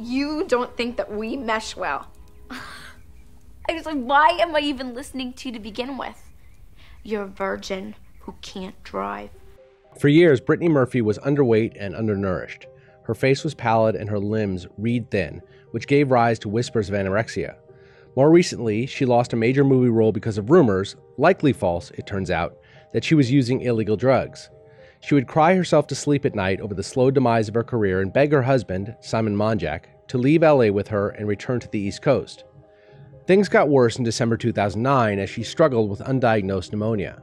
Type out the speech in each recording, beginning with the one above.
You don't think that we mesh well. I was like, why am I even listening to you to begin with? You're a virgin who can't drive. For years, Brittany Murphy was underweight and undernourished. Her face was pallid and her limbs reed thin, which gave rise to whispers of anorexia. More recently, she lost a major movie role because of rumors, likely false, it turns out, that she was using illegal drugs. She would cry herself to sleep at night over the slow demise of her career and beg her husband, Simon Monjack, to leave LA with her and return to the East Coast. Things got worse in December 2009 as she struggled with undiagnosed pneumonia.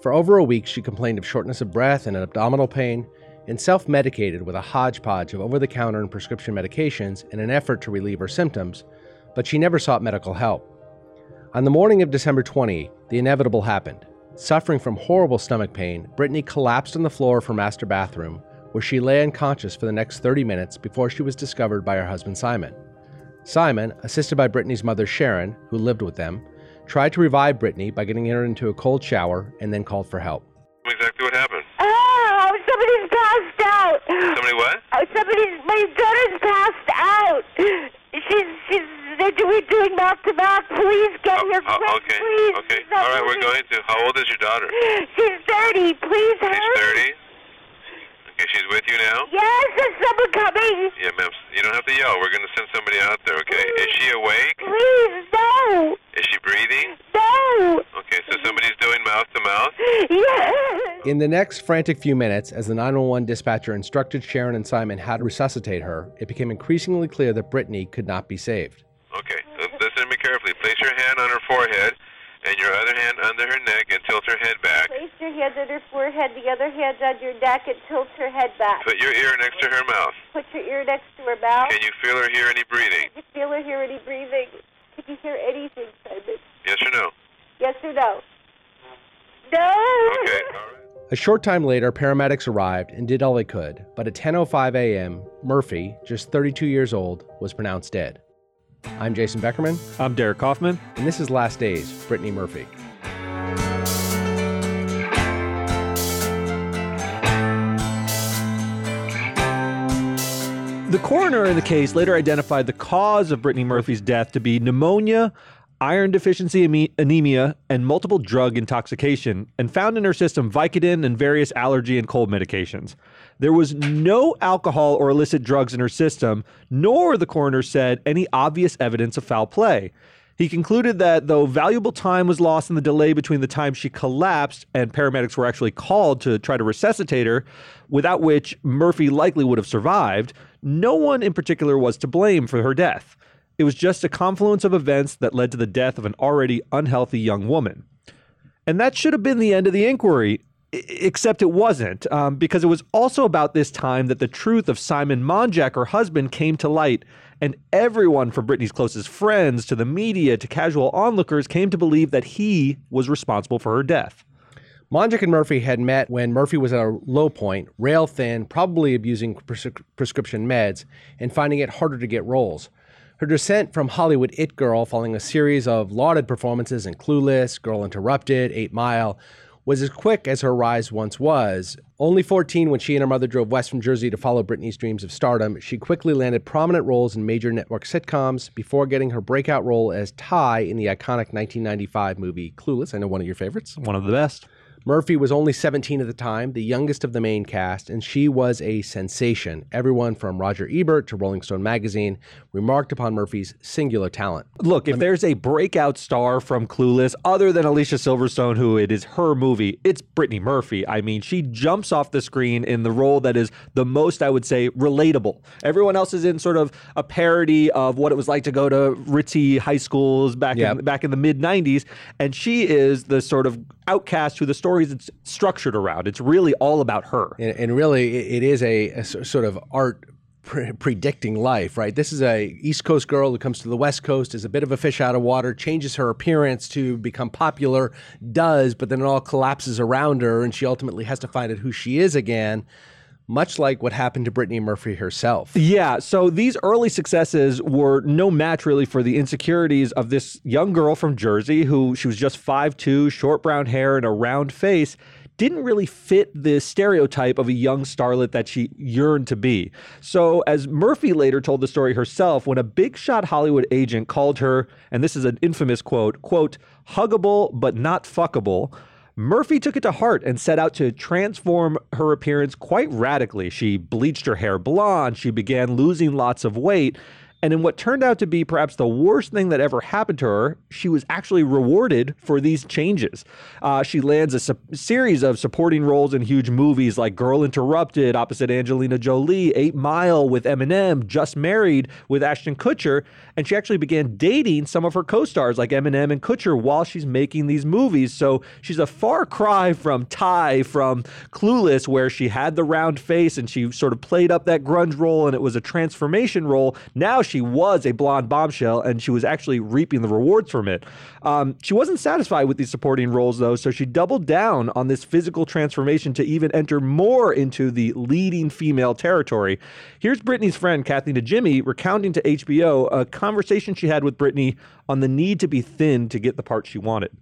For over a week, she complained of shortness of breath and abdominal pain, and self medicated with a hodgepodge of over the counter and prescription medications in an effort to relieve her symptoms, but she never sought medical help. On the morning of December 20, the inevitable happened. Suffering from horrible stomach pain, Brittany collapsed on the floor of her master bathroom, where she lay unconscious for the next 30 minutes before she was discovered by her husband Simon. Simon, assisted by Brittany's mother Sharon, who lived with them, tried to revive Brittany by getting her into a cold shower and then called for help. Exactly what happened. Ah, oh, somebody's passed out. Somebody what? Oh, somebody's, my daughter's passed out. She's, she's, they're doing, doing mouth to mouth. Please get Oh, here oh, quick, okay, please. okay. All right, we're going to. How old is your daughter? She's 30. Please hurry. She's 30. Okay, she's with you now? Yes, there's someone coming. Yeah, ma'am. You don't have to yell. We're going to send somebody out there, okay? Is she awake? Please, no. Is she breathing? No. Okay, so somebody's doing mouth to mouth? Yes. In the next frantic few minutes, as the 911 dispatcher instructed Sharon and Simon how to resuscitate her, it became increasingly clear that Brittany could not be saved. Forehead and your other hand under her neck and tilt her head back. Place your hand on her forehead, the other hand on your neck, and tilt her head back. Put your ear next to her mouth. Put your ear next to her mouth. Can you feel or hear any breathing? Can you feel or hear any breathing? Can you hear anything, Simon? Yes or no? Yes or no? No. Okay, all right. A short time later, paramedics arrived and did all they could, but at 10:05 a.m., Murphy, just 32 years old, was pronounced dead. I'm Jason Beckerman, I'm Derek Kaufman. and this is Last Days, Brittany Murphy. The coroner in the case later identified the cause of Brittany Murphy's death to be pneumonia, iron deficiency anemia, and multiple drug intoxication, and found in her system Vicodin and various allergy and cold medications. There was no alcohol or illicit drugs in her system, nor, the coroner said, any obvious evidence of foul play. He concluded that though valuable time was lost in the delay between the time she collapsed and paramedics were actually called to try to resuscitate her, without which Murphy likely would have survived, no one in particular was to blame for her death. It was just a confluence of events that led to the death of an already unhealthy young woman. And that should have been the end of the inquiry, except it wasn't, um, because it was also about this time that the truth of Simon Monjack, her husband, came to light, and everyone from Brittany's closest friends to the media to casual onlookers came to believe that he was responsible for her death. Monjack and Murphy had met when Murphy was at a low point, rail thin, probably abusing pres- prescription meds, and finding it harder to get roles. Her descent from Hollywood it girl, following a series of lauded performances in Clueless, Girl Interrupted, Eight Mile, was as quick as her rise once was. Only 14 when she and her mother drove west from Jersey to follow Brittany's dreams of stardom, she quickly landed prominent roles in major network sitcoms before getting her breakout role as Tai in the iconic 1995 movie Clueless. I know one of your favorites. One of the best. Murphy was only 17 at the time, the youngest of the main cast, and she was a sensation. Everyone from Roger Ebert to Rolling Stone magazine remarked upon Murphy's singular talent. Look, if there's a breakout star from Clueless, other than Alicia Silverstone, who it is her movie, it's Brittany Murphy. I mean, she jumps off the screen in the role that is the most, I would say, relatable. Everyone else is in sort of a parody of what it was like to go to ritzy high schools back Yep. in back in the mid '90s, and she is the sort of outcast who the stories it's structured around. It's really all about her. And, and really, it, is a sort of art pre- predicting life, right? This is a East Coast girl who comes to the West Coast, is a bit of a fish out of water, changes her appearance to become popular, does, but then it all collapses around her, and she ultimately has to find out who she is again. Much like what happened to Brittany Murphy herself. Yeah, so these early successes were no match really for the insecurities of this young girl from Jersey who she was just 5'2, short brown hair, and a round face didn't really fit the stereotype of a young starlet that she yearned to be. So, as Murphy later told the story herself, when a big shot Hollywood agent called her, and this is an infamous quote, quote, huggable but not fuckable, Murphy took it to heart and set out to transform her appearance quite radically. She bleached her hair blonde, she began losing lots of weight. And in what turned out to be perhaps the worst thing that ever happened to her, she was actually rewarded for these changes. Uh, she lands a su- series of supporting roles in huge movies like Girl Interrupted opposite Angelina Jolie, Eight Mile with Eminem, Just Married with Ashton Kutcher, and she actually began dating some of her co-stars like Eminem and Kutcher while she's making these movies. So she's a far cry from Tai from Clueless, where she had the round face and she sort of played up that grunge role and it was a transformation role. Now she was a blonde bombshell and she was actually reaping the rewards from it. Um, she wasn't satisfied with these supporting roles though, so she doubled down on this physical transformation to even enter more into the leading female territory. Here's Brittany's friend Kathy Najimy recounting to HBO a conversation she had with Brittany on the need to be thin to get the part she wanted.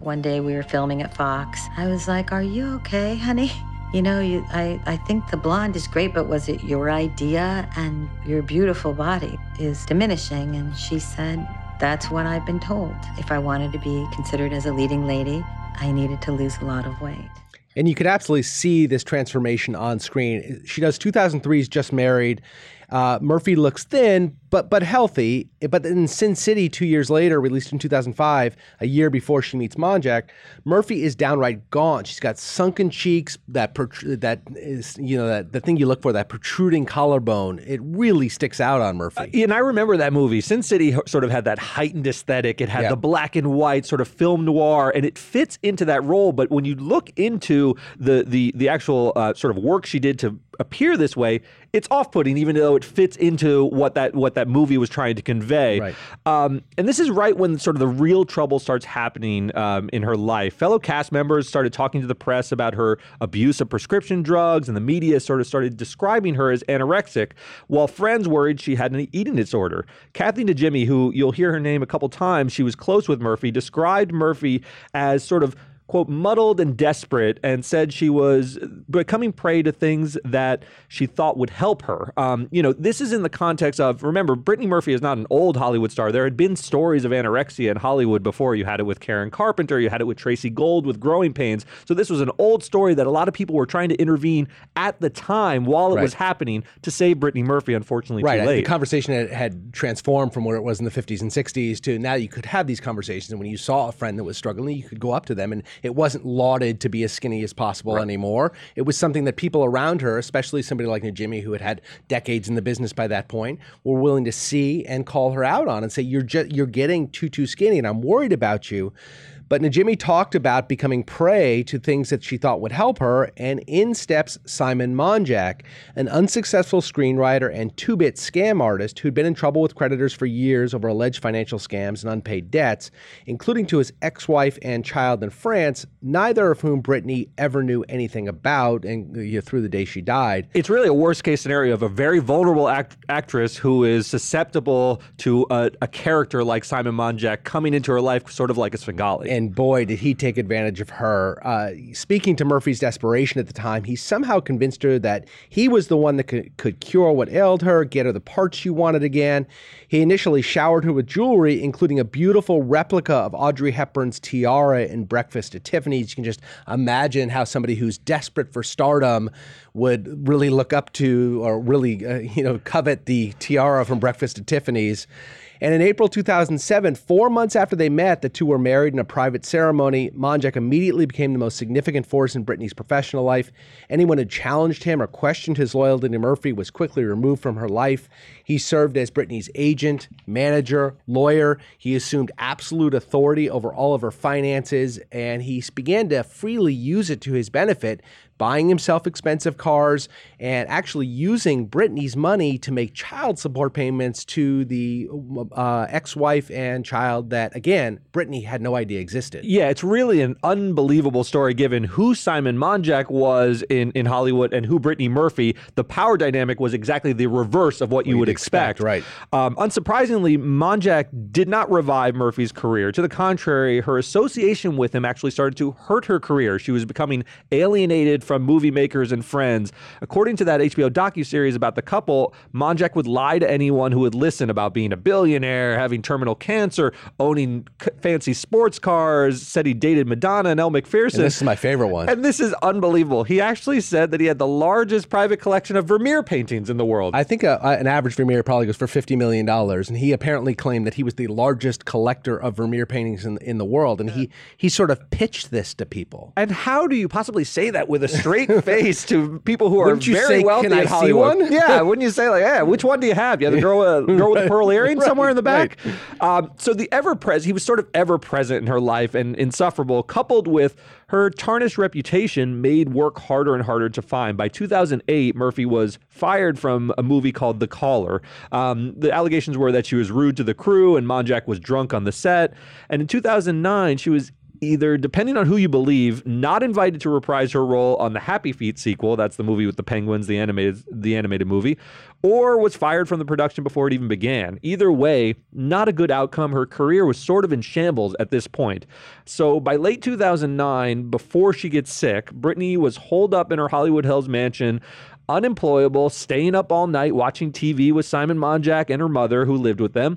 One day we were filming at Fox. I was like, Are you okay, honey? You know, you, I, I think the blonde is great, but was it your idea? And your beautiful body is diminishing. And she said, That's what I've been told. If I wanted to be considered as a leading lady, I needed to lose a lot of weight. And you could absolutely see this transformation on screen. She does 2003's Just Married. Uh, Murphy looks thin, but but healthy. But in Sin City, two years later, released in 2005, a year before she meets Monjack, Murphy is downright gaunt. She's got sunken cheeks, that protr- that is you know that the thing you look for, that protruding collarbone. It really sticks out on Murphy. and I remember that movie. Sin City sort of had that heightened aesthetic. It had Yeah. the black and white sort of film noir, and it fits into that role. But when you look into the the the actual uh, sort of work she did to appear this way, it's off-putting, even though it fits into what that what that movie was trying to convey. Right. Um, and this is right when sort of the real trouble starts happening um, in her life. Fellow cast members started talking to the press about her abuse of prescription drugs, and the media sort of started describing her as anorexic, while friends worried she had an eating disorder. Kathy Najimy, who you'll hear her name a couple times, she was close with Murphy, described Murphy as sort of quote, muddled and desperate, and said she was becoming prey to things that she thought would help her. Um, you know, this is in the context of, remember, Brittany Murphy is not an old Hollywood star. There had been stories of anorexia in Hollywood before. You had it with Karen Carpenter, you had it with Tracey Gold with growing pains. So this was an old story that a lot of people were trying to intervene at the time while it Right. was happening to save Brittany Murphy, unfortunately, Right. The conversation had, had transformed from where it was in the 50s and 60s to now you could have these conversations. And when you saw a friend that was struggling, you could go up to them. And it wasn't lauded to be as skinny as possible anymore. It was something that people around her, especially somebody like Najimy, who had had decades in the business by that point, were willing to see and call her out on and say, You're, just, you're getting too, too skinny, and I'm worried about you. But Najimy talked about becoming prey to things that she thought would help her, and in steps Simon Monjack, an unsuccessful screenwriter and two bit scam artist who'd been in trouble with creditors for years over alleged financial scams and unpaid debts, including to his ex wife and child in France, neither of whom Brittany ever knew anything about and uh, you know, through the day she died. it's really a worst case scenario of a very vulnerable act- actress who is susceptible to a, a character like Simon Monjack coming into her life, sort of like a Svengali. And boy, did he take advantage of her. Uh, speaking to Murphy's desperation at the time, he somehow convinced her that he was the one that could, could cure what ailed her, get her the parts she wanted again. He initially showered her with jewelry, including a beautiful replica of Audrey Hepburn's tiara in Breakfast at Tiffany's. You can just imagine how somebody who's desperate for stardom would really look up to or really, uh, you know, covet the tiara from Breakfast at Tiffany's. And in April 2007, four months after they met, the two were married in a private ceremony. Monjack immediately became the most significant force in Brittany's professional life. Anyone who challenged him or questioned his loyalty to Murphy was quickly removed from her life. He served as Brittany's agent, manager, lawyer. He assumed absolute authority over all of her finances, and he began to freely use it to his benefit, buying himself expensive cars, and actually using Brittany's money to make child support payments to the uh, ex wife and child that, again, Brittany had no idea existed. Yeah, it's really an unbelievable story given who Simon Monjack was in, in Hollywood and who Brittany Murphy. The power dynamic was exactly the reverse of what you you'd would expect, right. Um, unsurprisingly, Monjack did not revive Murphy's career. To the contrary, her association with him actually started to hurt her career. She was becoming alienated from movie makers and friends. According to that HBO docuseries about the couple, Monjack would lie to anyone who would listen about being a billionaire, having terminal cancer, owning c- fancy sports cars, said he dated Madonna and Elle Macpherson. And this is my favorite one. And this is unbelievable. He actually said that he had the largest private collection of Vermeer paintings in the world. I think uh, a, a- an average Vermeer probably goes for $50 million. And he apparently claimed that he was the largest collector of Vermeer paintings in, in the world. And he, he sort of pitched this to people. and how do you possibly say that with a straight face to people who are Wouldn't you very say, wealthy "Can I in see Hollywood? one?" Yeah, wouldn't you say like, yeah, which one do you have? You have the girl, uh, girl with the pearl earring somewhere in the back. Um, so the ever present, he was sort of ever present in her life and insufferable, coupled with her tarnished reputation, made work harder and harder to find. By 2008, Murphy was fired from a movie called The Caller. Um, the allegations were that she was rude to the crew and Monjack was drunk on the set. And in 2009, she was either, depending on who you believe, not invited to reprise her role on the Happy Feet sequel. That's the movie with the penguins, the animated the animated movie, or was fired from the production before it even began. Either way, not a good outcome. Her career was sort of in shambles at this point. So by late 2009, before she gets sick, Brittany was holed up in her Hollywood Hills mansion. Unemployable, staying up all night watching TV with Simon Monjack and her mother, who lived with them.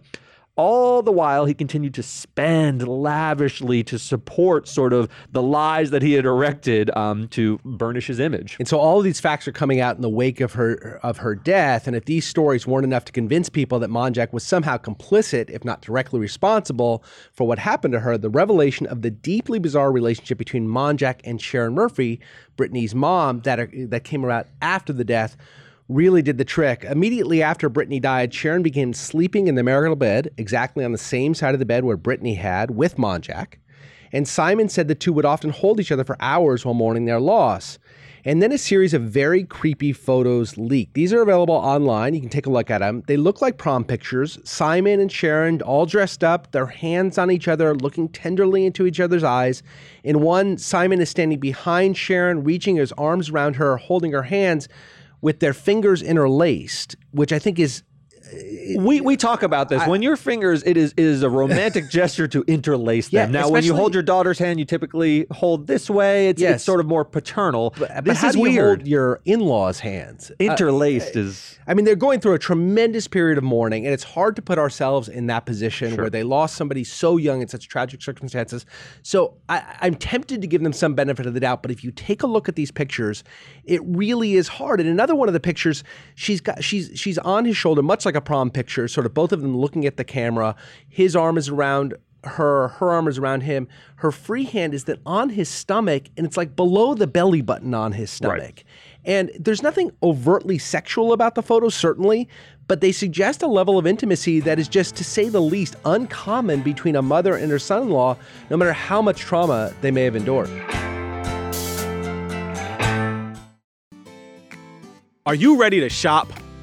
All the while, he continued to spend lavishly to support sort of the lies that he had erected um, to burnish his image. And so all of these facts are coming out in the wake of her of her death. And if these stories weren't enough to convince people that Monjack was somehow complicit, if not directly responsible, for what happened to her, the revelation of the deeply bizarre relationship between Monjack and Sharon Murphy, Brittany's mom, that that came around after the death. Really did the trick. Immediately after Brittany died, Sharon began sleeping in the marital bed, exactly on the same side of the bed where Brittany had with Monjack. And Simon said the two would often hold each other for hours while mourning their loss. And then a series of very creepy photos leaked. These are available online. You can take a look at them. They look like prom pictures. Simon and Sharon all dressed up, their hands on each other, looking tenderly into each other's eyes. In one, Simon is standing behind Sharon, reaching his arms around her, holding her hands with their fingers interlaced, which I think is We we talk about this. when your fingers, it is it is a romantic gesture to interlace them. Yeah, now, when you hold your daughter's hand, you typically hold this way. It's, Yes. it's sort of more paternal. But this how is do you weird. hold your in-laws' hands? Uh, Interlaced is I mean, they're going through a tremendous period of mourning, and it's hard to put ourselves in that position where they lost somebody so young in such tragic circumstances. So I, I'm tempted to give them some benefit of the doubt, but if you take a look at these pictures, it really is hard. And another one of the pictures, she's got she's she's on his shoulder, much like a prom picture, sort of both of them looking at the camera. His arm is around her her arm is around him her free hand is then on his stomach and it's like below the belly button on his stomach and there's nothing overtly sexual about the photos certainly but they suggest a level of intimacy that is just to say the least uncommon between a mother and her son-in-law no matter how much trauma they may have endured Are you ready to shop?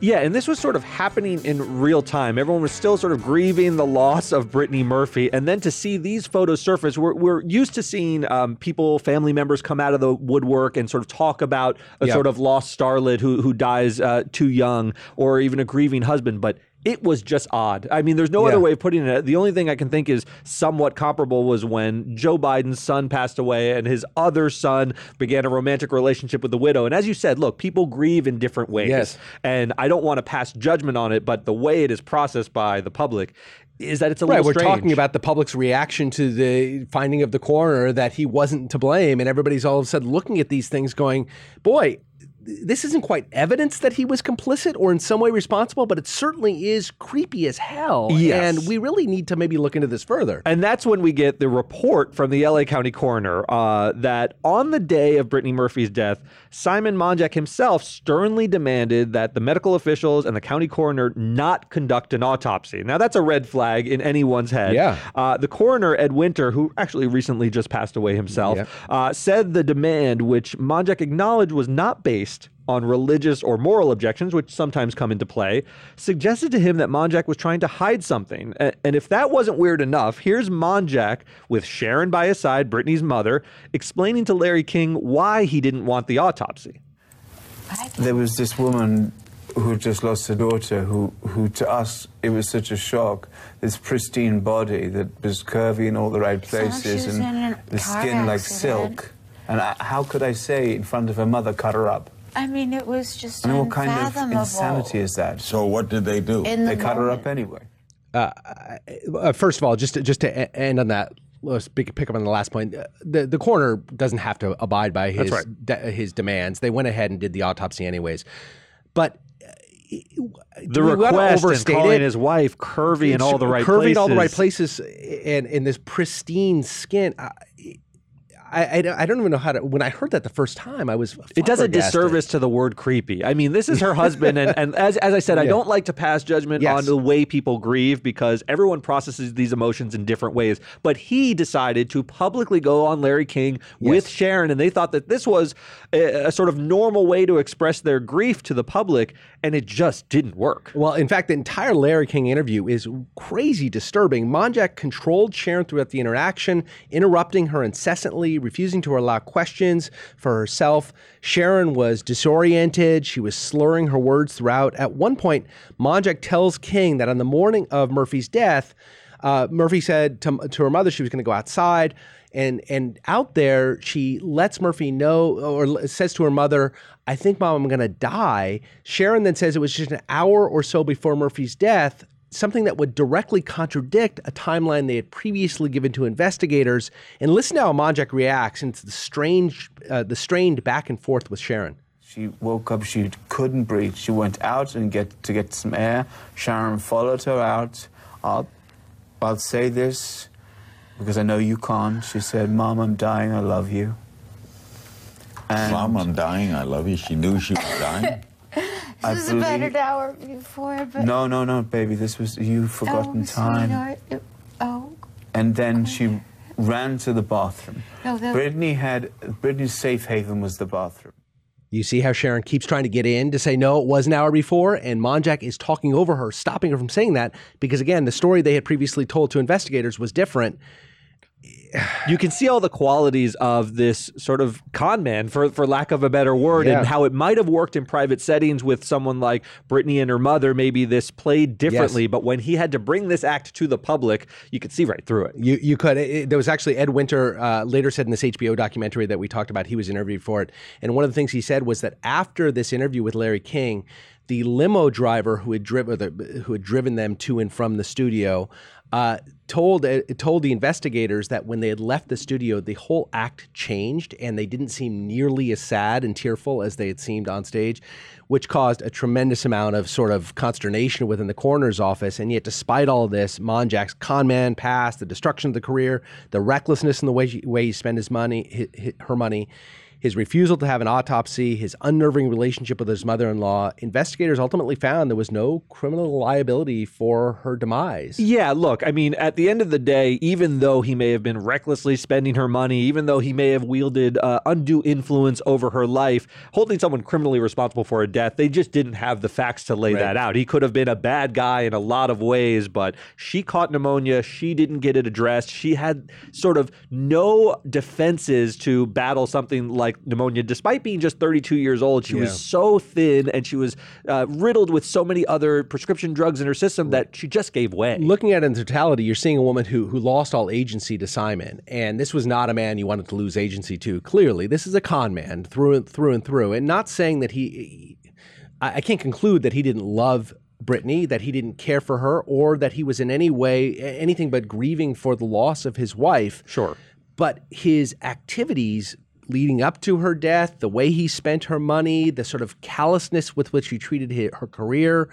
Yeah, and this was sort of happening in real time. Everyone was still sort of grieving the loss of Brittany Murphy. And then to see these photos surface, we're, we're used to seeing um, people, family members come out of the woodwork and sort of talk about a Yeah. sort of lost starlet who, who dies uh, too young or even a grieving husband. But it was just odd. I mean, there's no Yeah. other way of putting it. The only thing I can think is somewhat comparable was when Joe Biden's son passed away and his other son began a romantic relationship with the widow. And as you said, look, people grieve in different ways. Yes. And I don't want to pass judgment on it, but the way it is processed by the public is that it's a Right, we're strange. talking about the public's reaction to the finding of the coroner that he wasn't to blame, and everybody's all of a sudden looking at these things, going, "Boy, this isn't quite evidence that he was complicit or in some way responsible, but it certainly is creepy as hell." Yes. and we really need to maybe look into this further. And that's when we get the report from the LA County coroner uh, that on the day of Brittany Murphy's death, Simon Monjack himself sternly demanded that the medical officials and the county coroner not conduct an autopsy. Now, that's a red flag in anyone's head. Yeah. Uh, the coroner, Ed Winter, who actually recently just passed away himself, Yep. uh, said the demand, which Monjack acknowledged was not based on religious or moral objections, which sometimes come into play, suggested to him that Monjack was trying to hide something. And if that wasn't weird enough, here's Monjack with Sharon by his side, Brittany's mother, explaining to Larry King why he didn't want the autopsy. There was this woman who had just lost her daughter, who, who to us, it was such a shock. This pristine body that was curvy in all the right Sounds like she places was and in the car skin like silk. And I, how could I say in front of her mother, cut her up? I mean, it was just I mean, what kind of insanity is that? So what did they do? In the They cut her up anyway. Uh, first of all, just to, just to end on that, let's pick, pick up on the last point. Uh, The the coroner doesn't have to abide by his That's de- his demands. They went ahead and did the autopsy anyways, but. uh, The we gotta request and calling it. his wife curvy in all the right curvy places. in all the right places and in this pristine skin. I, I, I don't- even know how to. When I heard that the first time, I was. It does a disservice to the word creepy. I mean, this is her husband, and, and as, as I said, I don't like to pass judgment Yes. on the way people grieve because everyone processes these emotions in different ways. But he decided to publicly go on Larry King with Yes. Sharon, and they thought that this was a, a sort of normal way to express their grief to the public, and it just didn't work. Well, in fact, the entire Larry King interview is crazy disturbing. Monjack controlled Sharon throughout the interaction, interrupting her incessantly, refusing to allow questions for herself. Sharon was disoriented. She was slurring her words throughout. At one point, Monjack tells King that on the morning of Murphy's death, uh, Murphy said to, to her mother she was going to go outside. And, and out there, she lets Murphy know, or says to her mother, I think, mom, I'm going to die. Sharon then says it was just an hour or so before Murphy's death, something that would directly contradict a timeline they had previously given to investigators. And listen to how Monjack reacts into the strange, uh, the strained back and forth with Sharon. She woke up, she couldn't breathe. She went out and get to get some air. Sharon followed her out. I'll, I'll say this because I know you can't. She said, Mom, I'm dying, I love you. And Mom, I'm dying. I love you. She knew she was dying. I This was about believe- an hour before, but No, no, no, baby, this was you've oh, forgotten oh, time. It- oh, And then oh, she ran to the bathroom. No, the- Brittany had Brittany's safe haven was the bathroom. You see how Sharon keeps trying to get in to say, no, it was an hour before. And Monjack is talking over her, stopping her from saying that because, again, the story they had previously told to investigators was different. You can see all the qualities of this sort of con man, for, for lack of a better word, Yeah. and how it might have worked in private settings with someone like Brittany and her mother. Maybe this played differently, but when he had to bring this act to the public, you could see right through it. You you could. It- there was actually Ed Winter uh, later said in this HBO documentary that we talked about. He was interviewed for it, and one of the things he said was that after this interview with Larry King, the limo driver who had driven who had driven them to and from the studio. Uh, told uh, told the investigators that when they had left the studio, the whole act changed, and they didn't seem nearly as sad and tearful as they had seemed on stage, which caused a tremendous amount of sort of consternation within the coroner's office. And yet, despite all this, Monjack's con man past, the destruction of the career, the recklessness in the way he, way he spent his money, hi- hi- her money, his refusal to have an autopsy, his unnerving relationship with his mother-in-law, investigators ultimately found there was no criminal liability for her demise. Yeah, look, look, I mean, at the end of the day, even though he may have been recklessly spending her money, even though he may have wielded uh, undue influence over her life, holding someone criminally responsible for a death, they just didn't have the facts to lay Right. that out. He could have been a bad guy in a lot of ways, but she caught pneumonia. She didn't get it addressed. She had sort of no defenses to battle something like pneumonia, despite being just 32 years old. She Yeah. was so thin and she was uh, riddled with so many other prescription drugs in her system that she just gave way. Looking at it in totality, you're seeing a woman who who lost all agency to Simon, and this was not a man you wanted to lose agency to. Clearly, this is a con man through and through and through, and not saying that he. I, I can't conclude that he didn't love Brittany, that he didn't care for her, or that he was in any way anything but grieving for the loss of his wife. Sure. But his activities leading up to her death, the way he spent her money, the sort of callousness with which he treated her career,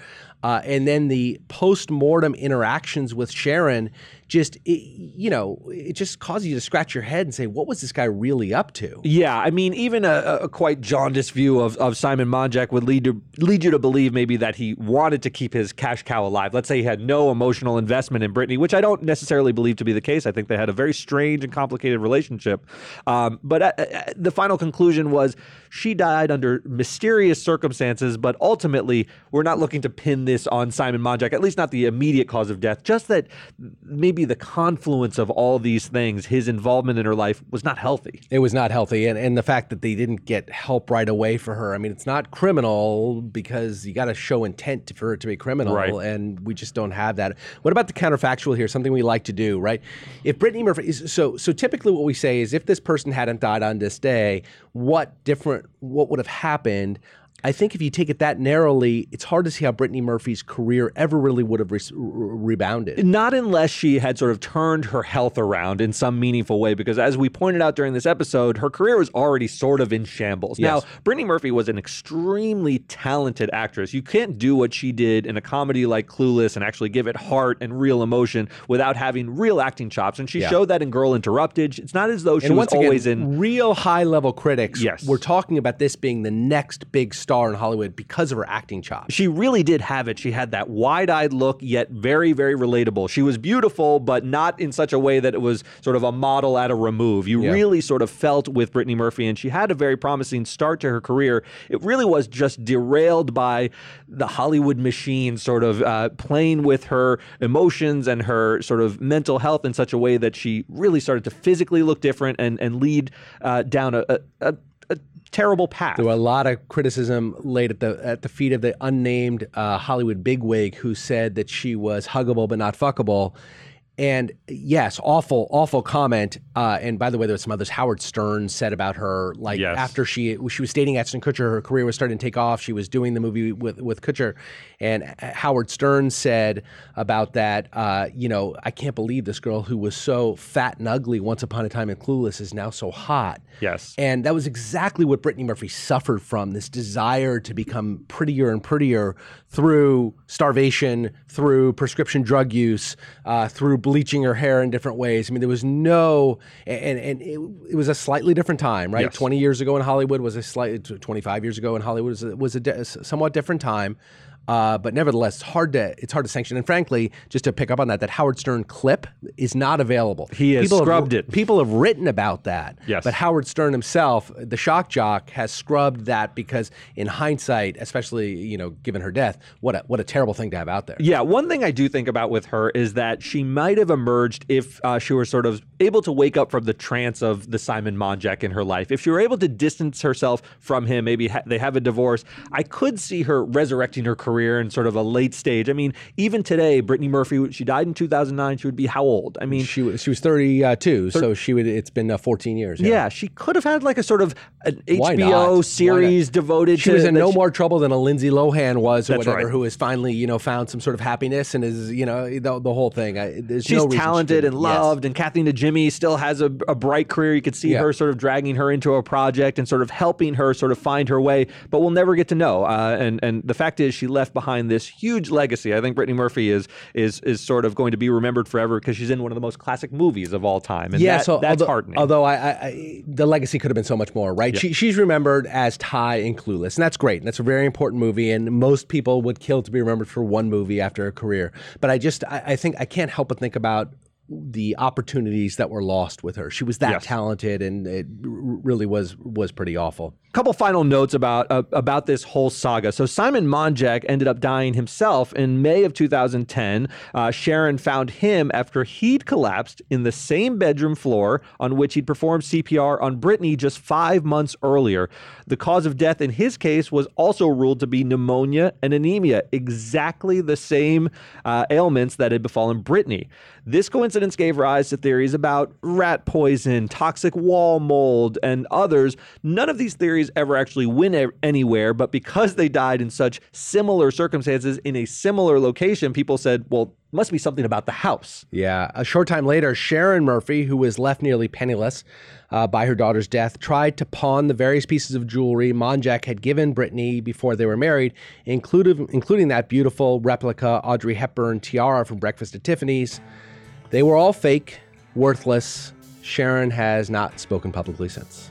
uh, and then the post-mortem interactions with Sharon, just it, you know, it just causes you to scratch your head and say, what was this guy really up to? Yeah, I mean, even a, a quite jaundiced view of, of Simon Monjack would lead to lead you to believe maybe that he wanted to keep his cash cow alive. Let's say he had no emotional investment in Brittany, which I don't necessarily believe to be the case. I think they had a very strange and complicated relationship. Um, but uh, uh, the final conclusion was she died under mysterious circumstances. But ultimately, we're not looking to pin this on Simon Monjack, at least not the immediate cause of death. Just that maybe the confluence of all these things, his involvement in her life, was not healthy. It was not healthy, and, and the fact that they didn't get help right away for her. I mean, it's not criminal because you got to show intent for it to be criminal, Right. and we just don't have that. What about the counterfactual here? Something we like to do, right? If Brittany Murphy is so so, typically what we say is if this person hadn't died on this day, what different what would have happened? I think if you take it that narrowly, it's hard to see how Brittany Murphy's career ever really would have re- rebounded. Not unless she had sort of turned her health around in some meaningful way, because as we pointed out during this episode, her career was already sort of in shambles. Yes. Now, Brittany Murphy was an extremely talented actress. You can't do what she did in a comedy like Clueless and actually give it heart and real emotion without having real acting chops. And she Yeah. showed that in Girl Interrupted. It's not as though she and was once again, always in. real high level critics. Yes. we're talking about this being the next big star in Hollywood because of her acting chops. She really did have it. She had that wide eyed look, yet very, very relatable. She was beautiful, but not in such a way that it was sort of a model at a remove. You Yeah. really sort of felt with Brittany Murphy, and she had a very promising start to her career. It really was just derailed by the Hollywood machine sort of uh, playing with her emotions and her sort of mental health in such a way that she really started to physically look different and, and lead uh, down a, a, a, a terrible path. There were a lot of criticism laid at the at the feet of the unnamed uh, Hollywood bigwig who said that she was huggable but not fuckable. And yes, awful, awful comment. Uh, and by the way, there was some others. Howard Stern said about her, like Yes. after she she was dating Ashton Kutcher, her career was starting to take off. She was doing the movie with with Kutcher, and Howard Stern said about that. Uh, you know, I can't believe this girl who was so fat and ugly once upon a time in Clueless is now so hot. Yes. And that was exactly what Brittany Murphy suffered from this desire to become prettier and prettier through starvation, through prescription drug use, uh, through bleaching her hair in different ways. I mean, there was no, and, and it, it was a slightly different time, right? Yes. 20 years ago in Hollywood was a slightly, 25 years ago in Hollywood was a, was a somewhat different time. Uh, but nevertheless, hard to it's hard to sanction. And frankly, just to pick up on that, that Howard Stern clip is not available. He has People have- scrubbed it. People have written about that. Yes. But Howard Stern himself, the shock jock, has scrubbed that because, in hindsight, especially you know, given her death, what a what a terrible thing to have out there. Yeah, one thing I do think about with her is that she might have emerged if uh, she were sort of able to wake up from the trance of the Simon Monjack in her life. If she were able to distance herself from him, maybe ha- they have a divorce, I could see her resurrecting her career in sort of a late stage. I mean, even today, Brittany Murphy, she died in 2009. She would be how old? I mean, She was she was thirty two, so she would. It's been uh, fourteen years. yeah. she could have had like a sort of an Why not? Why HBO series devoted She to She was in no she- more trouble than a Lindsay Lohan was, or whatever, right. who has finally you know found some sort of happiness and is you know the, the whole thing. I, there's She's no she talented couldn't- and Yes. loved, and Kathy Najimy still has a, a bright career. You could see Yeah. her sort of dragging her into a project and sort of helping her sort of find her way, but we'll never get to know. Uh, and and the fact is, she left left behind this huge legacy. I think Brittany Murphy is is is sort of going to be remembered forever because she's in one of the most classic movies of all time. And yeah, that- so that's although, heartening. Although I, I, the legacy could have been so much more, right? Yeah. She, she's remembered as Tai in Clueless, and that's great. And that's a very important movie, and most people would kill to be remembered for one movie after a career. But I just, I, I think I can't help but think about the opportunities that were lost with her. She was that Yes. talented, and it really was was pretty awful. couple final notes about uh, about this whole saga. So Simon Monjack ended up dying himself in May of 2010. Uh, Sharon found him after he'd collapsed in the same bedroom floor on which he'd performed CPR on Brittany just five months earlier. The cause of death in his case was also ruled to be pneumonia and anemia, exactly the same uh, ailments that had befallen Brittany. This coincidence gave rise to theories about rat poison, toxic wall mold, and others. None of these theories ever actually went anywhere, but because they died in such similar circumstances in a similar location, people said, well, must be something about the house. Yeah. A short time later, Sharon Murphy, who was left nearly penniless uh, by her daughter's death, tried to pawn the various pieces of jewelry Monjack had given Brittany before they were married, including, including that beautiful replica Audrey Hepburn tiara from Breakfast at Tiffany's. They were all fake, worthless. Sharon has not spoken publicly since.